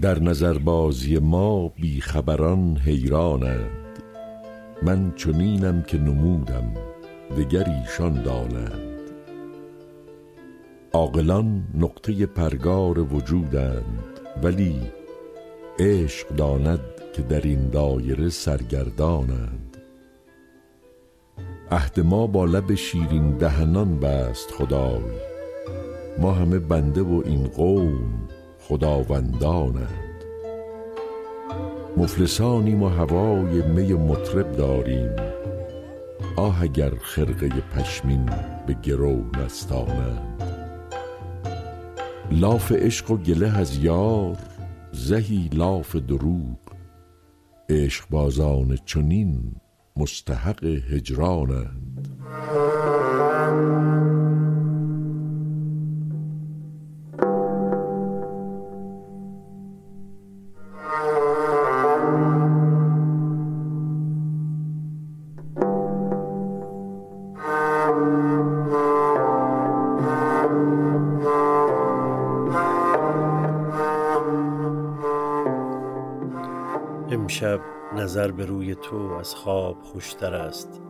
در نظر بازی ما بیخبران حیرانند. من چنینم که نمودم دگر ایشان دانند. عاقلان نقطه پرگار وجودند ولی عشق داند که در این دایره سرگردانند. عهد ما با لب شیرین دهنان بست خدای. ما همه بنده و این قوم خداوندانند. مفلسانیم و هوای می مطرب داریم. آه اگر خرقه پشمین به گرو نستانند. لاف عشق و گله از یار زهی لاف دروغ. عشقبازان چنین مستحق هجرانند. امشب نظر به روی تو از خواب خوشتر است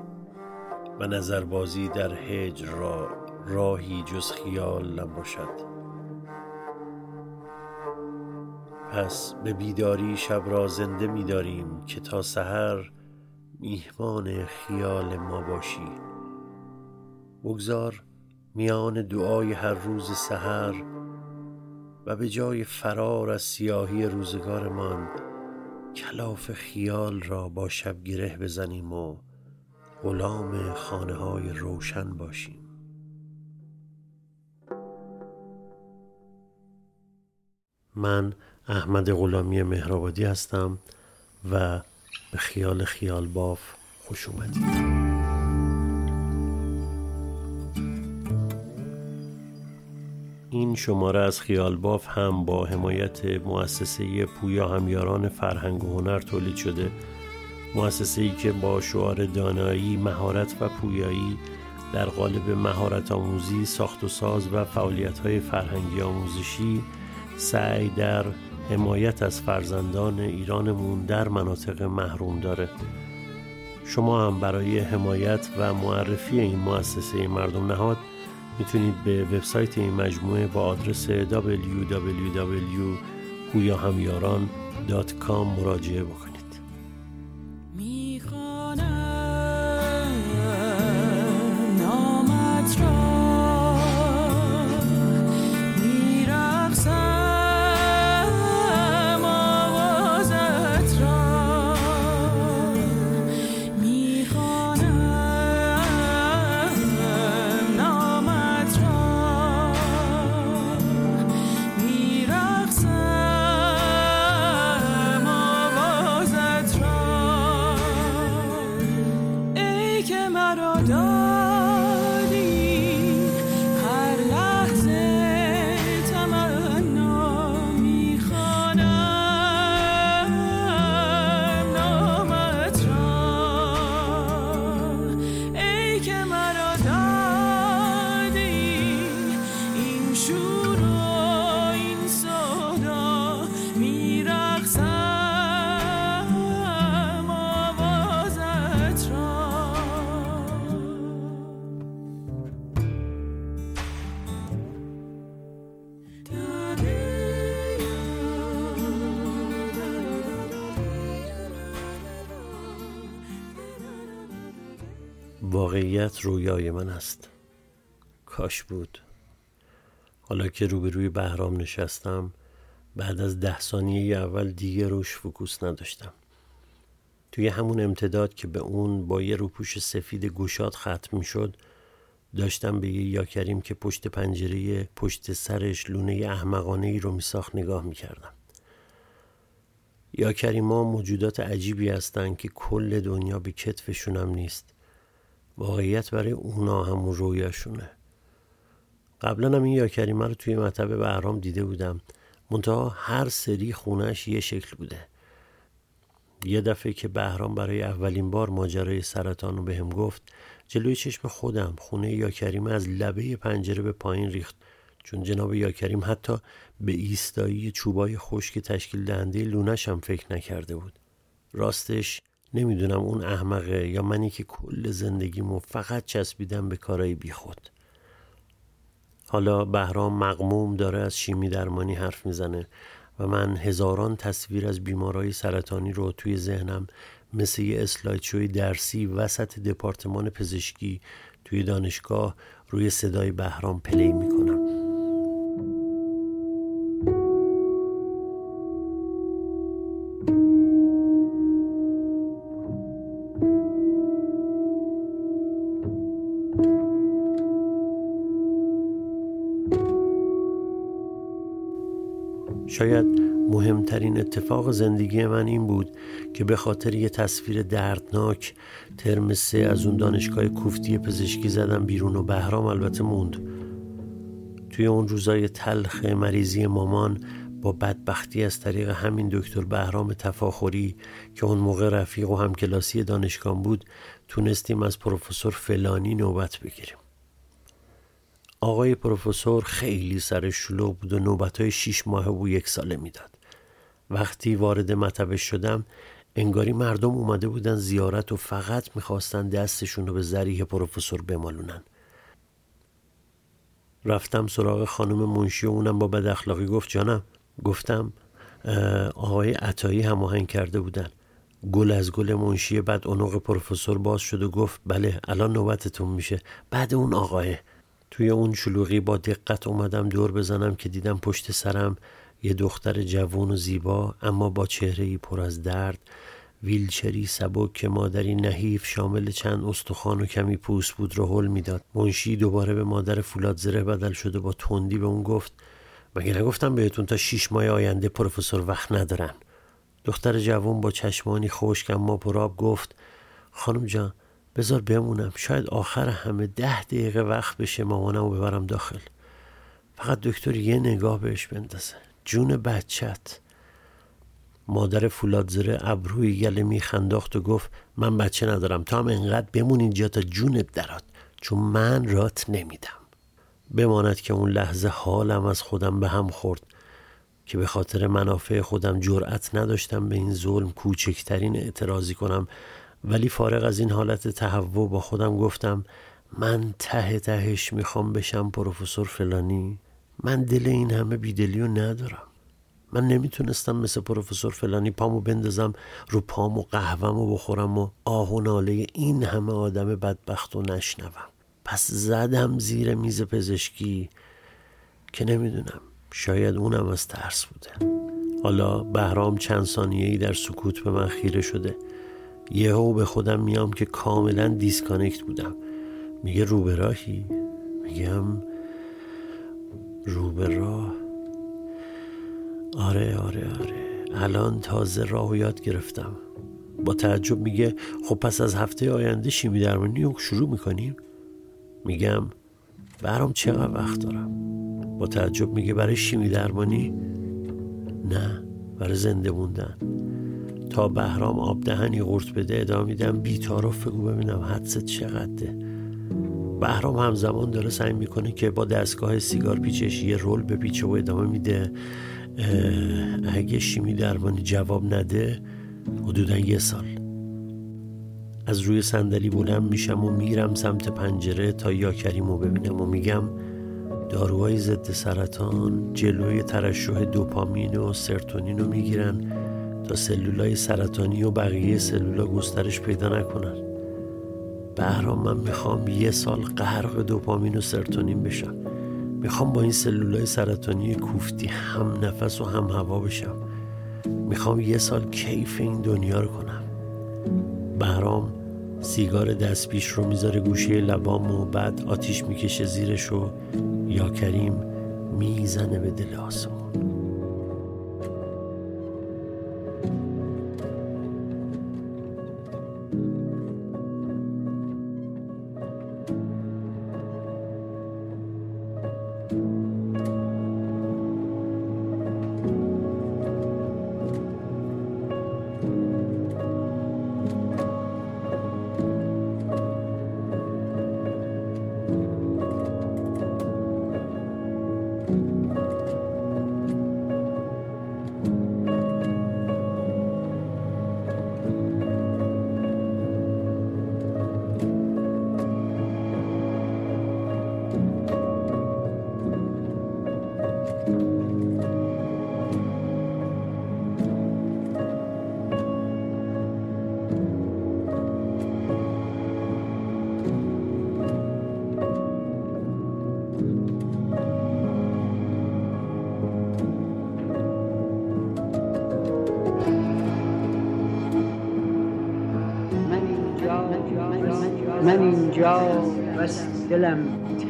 و نظربازی در هجر را راهی جز خیال نباشد. پس به بیداری شب را زنده می داریم که تا سحر میهمان خیال ما باشی. بگذار میان دعای هر روز سحر و به جای فرار از سیاهی روزگارمان کلاف خیال را با شب گره بزنیم و غلام خانه های روشن باشیم. من احمد غلامی مهرآبادی هستم و به خیال خیال باف خوش اومدید. این شماره از خیال باف هم با حمایت مؤسسه پویا همیاران فرهنگ و هنر تولید شده. مؤسسه ای که با شعار دانایی، مهارت و پویایی در قالب مهارت آموزی، ساخت و ساز و فعالیت های فرهنگی آموزشی سعی در حمایت از فرزندان ایرانمون در مناطق محروم داره. شما هم برای حمایت و معرفی این مؤسسه مردم نهاد می‌تونید به وبسایت این مجموعه با آدرس www.huyahamyaran.com مراجعه بکنید. واقعیت رویای من است. کاش بود. حالا که روبروی بهرام نشستم بعد از ده ثانیه اول دیگه روش فکوس نداشتم. توی همون امتداد که به اون با یه روپوش سفید گشاد ختم می شد داشتم به یه یاکریم که پشت پنجره پشت سرش لونه احمقانه ای رو میساخت نگاه می‌کردم. یاکریما موجودات عجیبی هستند که کل دنیا به کتفشونم نیست. واقعیت برای اونا همون رویاشونه. قبلا هم این یا کریمه رو توی مطب بهرام دیده بودم. منتها هر سری خونش یه شکل بوده. یه دفعه که بهرام برای اولین بار ماجرای سرطان رو بهم گفت جلوی چشم خودم خونه یا کریمه از لبه پنجره به پایین ریخت. چون جناب یاکریم حتی به ایستایی چوبای خشک تشکیل دهنده لونش هم فکر نکرده بود. راستش نمی‌دونم اون احمقه یا منی که کل زندگیمو فقط چسبیدم به کارای بیخود. حالا بهرام مقموم داره از شیمی درمانی حرف می‌زنه و من هزاران تصویر از بیمارای سرطانی رو توی ذهنم مثل یه اسلایدشوی درسی وسط دپارتمان پزشکی توی دانشگاه روی صدای بهرام پلی می‌کنم. شاید مهمترین اتفاق زندگی من این بود که به خاطر یه تصویر دردناک ترم سه از اون دانشگاه کوفتی پزشکی زدم بیرون و بهرام البته موند. توی اون روزای تلخ مریضی مامان با بدبختی از طریق همین دکتر بهرام تفاخری که اون موقع رفیق و همکلاسی دانشگاه بود تونستیم از پروفسور فلانی نوبت بگیریم. آقای پروفسور خیلی سر شلو بود و نوبت های شیش ماه و یک ساله می‌داد. وقتی وارد مطبش شدم انگاری مردم اومده بودن زیارت و فقط می‌خواستن دستشون رو به ذریح پروفسور بمالونن. رفتم سراغ خانم منشی و اونم با بد اخلاقی گفت جانم گفتم آقای عطایی هماهنگ کرده بودن گل از گل منشی بعد اونوق پروفسور باز شد و گفت بله الان نوبتتون میشه بعد اون آقای توی اون شلوغی با دقت اومدم دور بزنم که دیدم پشت سرم یه دختر جوان و زیبا اما با چهره پر از درد ویلچری سبک که مادری نحیف شامل چند استخوان و کمی پوست بود رو حل می‌داد. منشی دوباره به مادر فولاد زره بدل شده با تندی به اون گفت مگه نگفتم بهتون تا شیش ماه آینده پروفسور وقت ندارن؟ دختر جوان با چشمانی خشک اما پراب گفت خانم جان بذار بمونم. شاید آخر همه ده دقیقه وقت بشه مامانم رو ببرم داخل. فقط دکتر یه نگاه بهش بندازه. جون بچت مادر فولادزره ابروی گله میخنداخت و گفت من بچه ندارم. تا هم انقدر بمون اینجا تا جونت درات چون من رات نمیدم. بماند که اون لحظه حالم از خودم به هم خورد که به خاطر منافع خودم جرأت نداشتم به این ظلم کوچکترین اعتراضی کنم. ولی فارغ از این حالت تهوع با خودم گفتم من ته تهش می‌خوام بشم پروفسور فلانی؟ من دل این همه بیدلی رو ندارم. من نمی‌تونستم مثل پروفسور فلانی پامو بندازم رو پام و قهوم و بخورم و آه و ناله این همه آدم بدبخت و نشنوم. پس زدم زیر میز پزشکی که نمی‌دونم شاید اونم از ترس بوده. حالا بهرام چند ثانیه ای در سکوت به من خیره شده. یهو به خودم میام که کاملا disconnect بودم. میگه رو راهی؟ میگم رو راه. آره آره آره. الان تازه راه یاد گرفتم. با تعجب میگه خب پس از هفته آینده شیمی درمانی رو شروع می‌کنیم؟ میگم برام چقدر وقت دارم؟ با تعجب میگه برای شیمی درمانی؟ نه برای زنده موندن. تا بهرام آب دهنی قورت بده ادامه میدم. بیتارف بگو ببینم حدست چقدره. بهرام همزمان داره سعی می‌کنه که با دستگاه سیگار پیچش یه رول بپیچه و ادامه میده. اگه شیمی درمانی جواب نده حدودا یه سال. از روی صندلی بلند میشم و میرم سمت پنجره تا یا کریمو ببینم و میگم داروهای ضد سرطان جلوی ترشح دوپامین و سرتونین رو می‌گیرن. تا سلولای سرطانی و بقیه سلولا گسترش پیدا نکنن. بهرام من می‌خوام یه سال غرق دوپامین و سرتونین بشم. می‌خوام با این سلولای سرطانی کوفتی هم نفس و هم هوا بشم. می‌خوام یه سال کیف این دنیا رو کنم. بهرام سیگار دستپیش رو می‌ذاره گوشه لبام و بعد آتیش می‌کشه زیرش و یا کریم می‌زنه به دل آسمون. اینجا بس دلم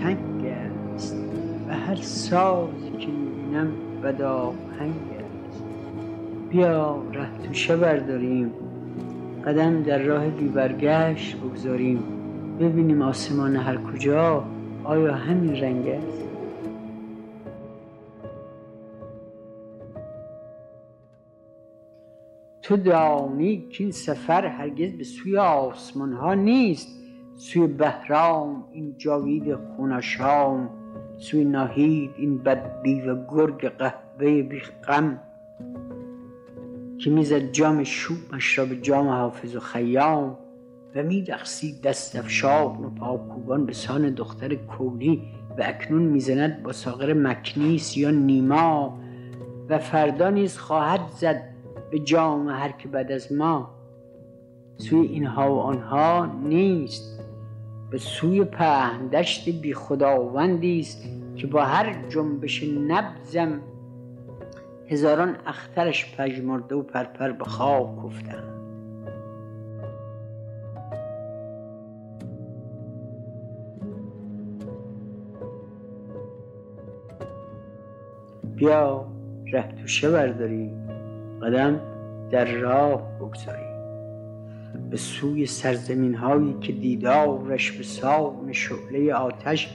تنگ است. و هر سازی که می‌بینم بداهنگ است. بیا ره توشه برداریم. قدم در راه بیبرگشت بگذاریم. ببینیم آسمان هر کجا آیا همین رنگ است. تو دانی که این سفر هرگز به سوی آسمان ها نیست. سوی بهرام این جاوید خونشام سوی ناهید این بدبی و گرگ قهوه بی غم که می‌زد جام شومش را به جام حافظ و خیام و میرقصید دست افشان و پاکوبان به سان دختر کولی و اکنون می‌زند با ساغر مکنیس یا نیما و فردا نیز خواهد زد به جام هر که بعد از ما. سوی اینها و آنها نیست. به سوی پهندشت بی خداوندی است که با هر جنبش نبزم هزاران اخترش پژمرده و پرپر به خاک گفتند بیا ره توشه برداریم قدم در راه بگذاریم. به سوی سرزمین هایی که دیدارش به سان شعله آتش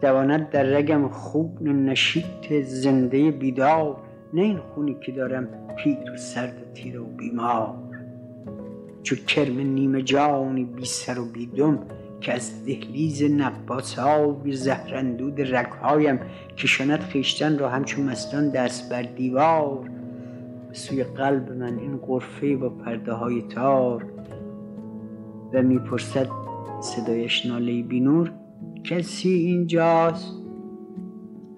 دواند در رگم خوب نشیط زنده بیدار نه این خونی که دارم پیر و سرد و تیره و بیمار. چو کرم نیمه جانی بی سر و بی دم که از دهلیز های زهرندود رگهایم کشاند خیشتن را همچون مستان دست بر دیوار. سوی قلب من این قرفه با پرده های تار و می‌پرسد صدایش ناله بینور کسی اینجاست؟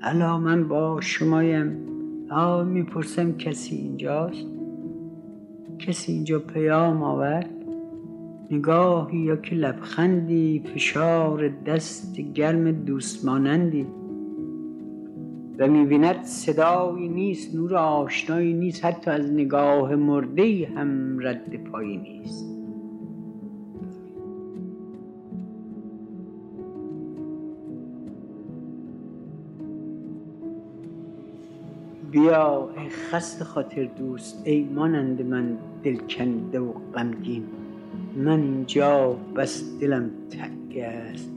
الا من با شمایم. آه می‌پرسم کسی اینجاست؟ کسی اینجا پیام آورد؟ نگاهی یا که لبخندی فشار دست گرم دوست مانندی و می‌بیند صدایی نیست نور آشنایی نیست حتی از نگاه مرده هم رد پایی نیست. بیا ای خست خاطر دوست ای مانند من دلکنده و غمگین. من اینجا بس دلم تنگ است.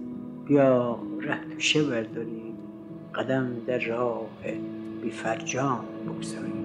بیا ره توشه برداریم. قدم در راه بی فرجام بگذاریم.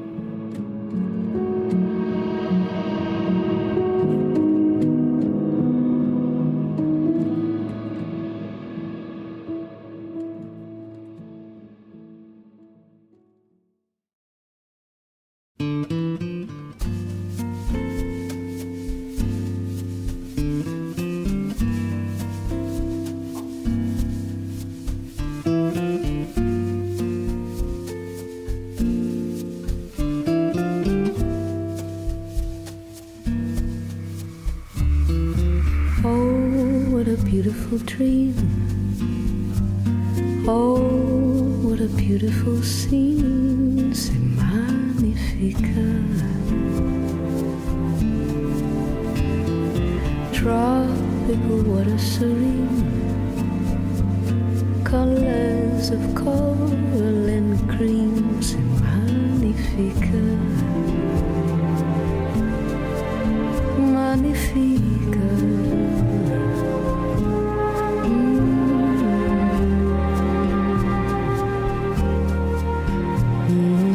Mm-hmm.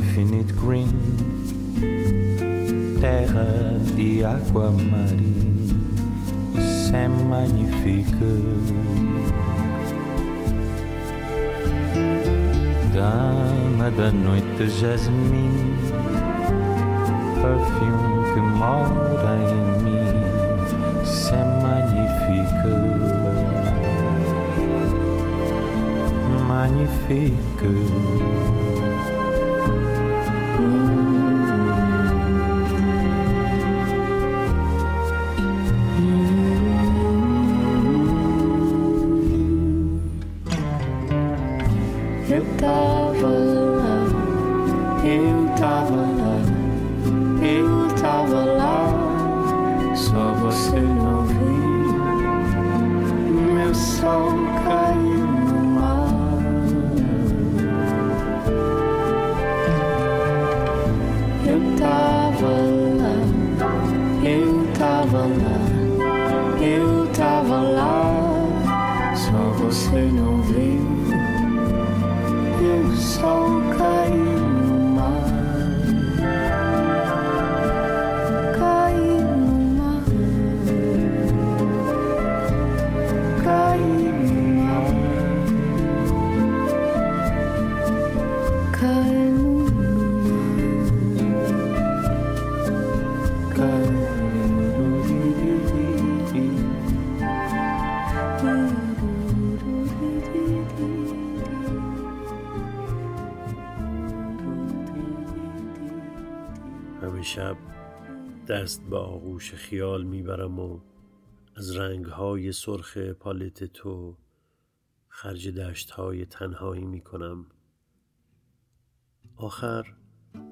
Infinite green, terra de água marinha, c'est magnifique. Dama da noite, jasmim, perfume que mora em mim, c'est magnifique. Magnifique. شب دست به آغوش خیال می‌برم و از رنگهای سرخ پالت تو خرج دشتهای تنهایی می‌کنم. آخر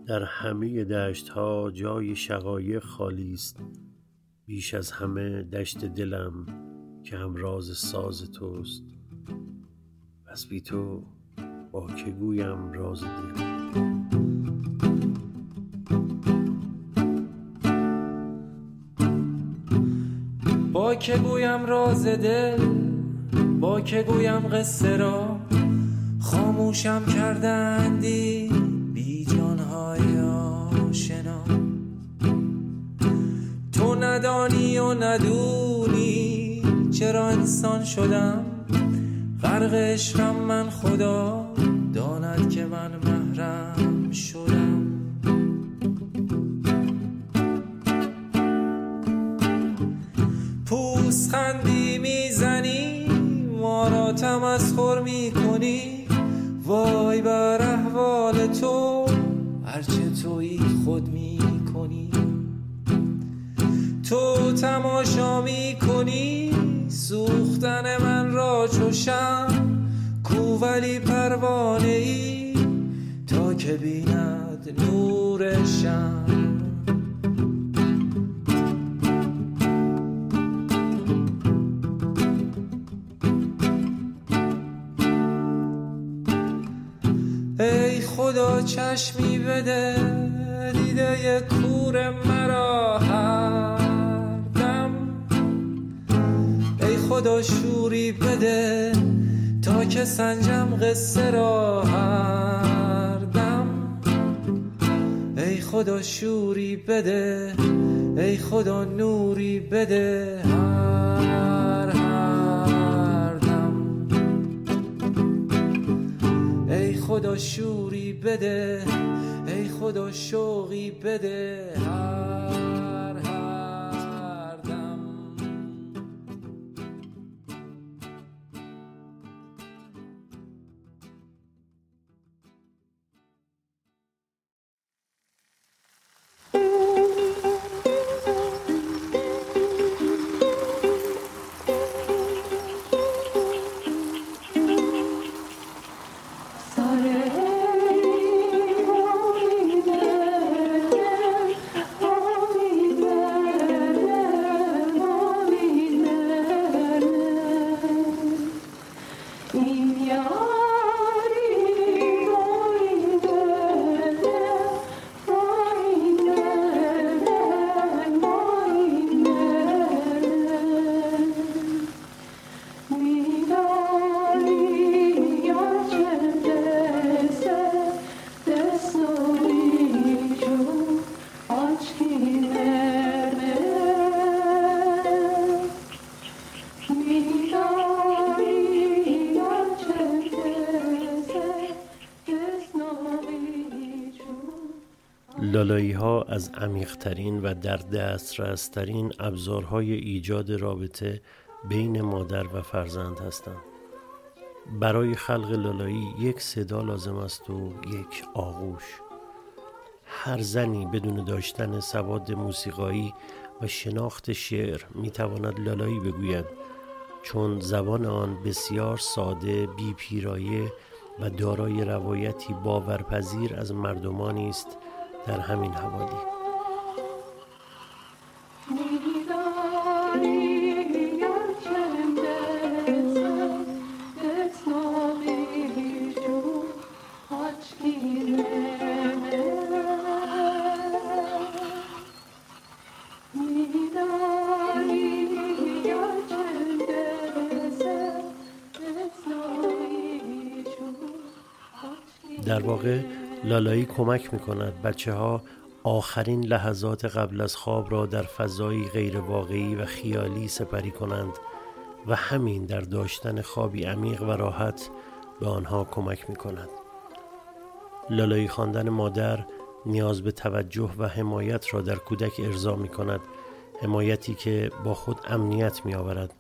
در همه دشتها جای شقایق خالی است. بیش از همه دشت دلم که هم راز ساز توست. پس بی تو با که گویم راز دل؟ با که گویم راز دل؟ با که گویم قصه را؟ خاموشم کردندی ندانی و ندونی چرا انسان شدم؟ غرق عشقم من خدا داند که من محرم شدم. پوزخندی می‌زنی ما را تمسخر می‌کنی. وای بر احوال تو هرچه تویی خود می‌کنی. تو تماشا می‌کنی؟ سوختن من را چوشم کو ولی پروانه ای تا که بیند نور شم؟ ای خدا چشمی بده دیده کور مرا هر خدا شوری بده تا که سنجم قصه را هر دم. ای خدا شوری بده ای خدا نوری بده هر هر دم. ای خدا شوری بده ای خدا شوقی بده هر لالایی ها از عمیقترین و در دسترسترین ابزارهای ایجاد رابطه بین مادر و فرزند هستند. برای خلق لالایی یک صدا لازم است و یک آغوش. هر زنی بدون داشتن سواد موسیقایی و شناخت شعر می تواند لالایی بگوید چون زبان آن بسیار ساده، بی پیرایه و دارای روایتی باورپذیر از مردمانی است در همین حوالی. در واقع لالایی کمک می کند بچه ها آخرین لحظات قبل از خواب را در فضایی غیرواقعی و خیالی سپری کنند و همین در داشتن خوابی عمیق و راحت به آنها کمک می کند. لالایی خواندن مادر نیاز به توجه و حمایت را در کودک ارضا می کند حمایتی که با خود امنیت می آورد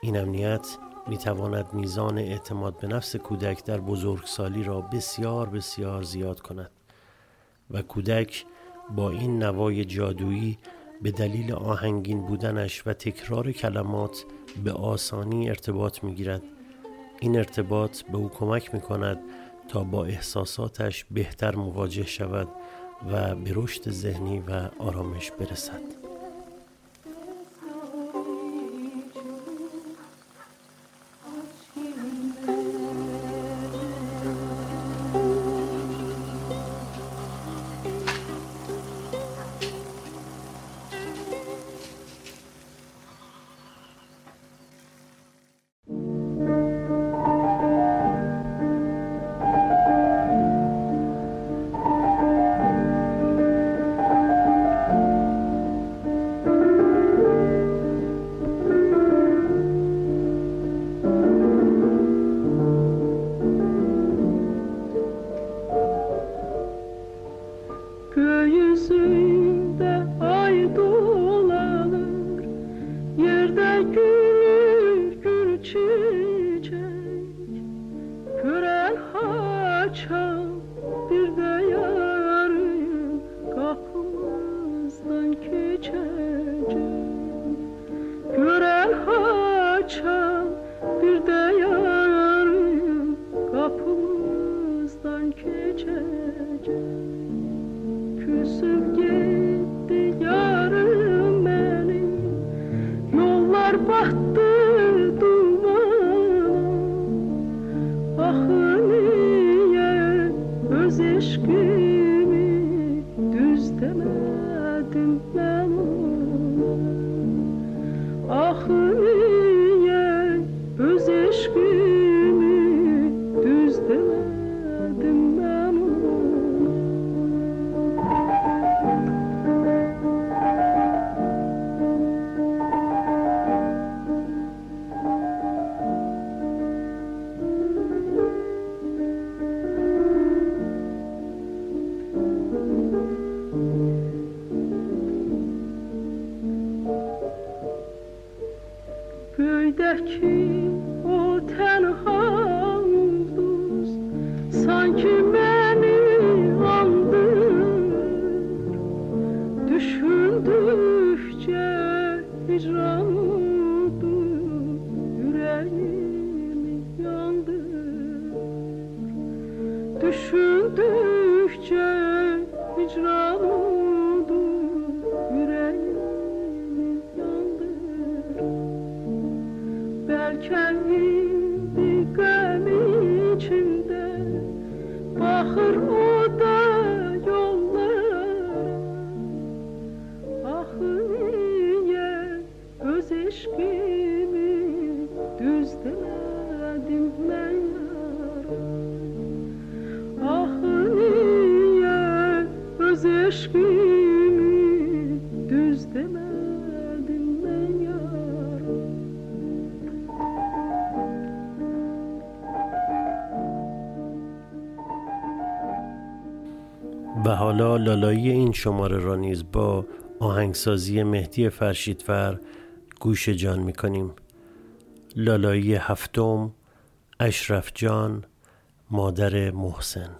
این امنیت می تواند میزان اعتماد به نفس کودک در بزرگسالی را بسیار بسیار زیاد کند و کودک با این نوای جادویی به دلیل آهنگین بودنش و تکرار کلمات به آسانی ارتباط می گیرد. این ارتباط به او کمک می کند تا با احساساتش بهتر مواجه شود و به رشد ذهنی و آرامش برسد. aşkımı düz و حالا لالایی این شماره را نیز با آهنگسازی مهدی فرشیدفر گوش جان می کنیم لالایی هفتم اشرف جان مادر محسن.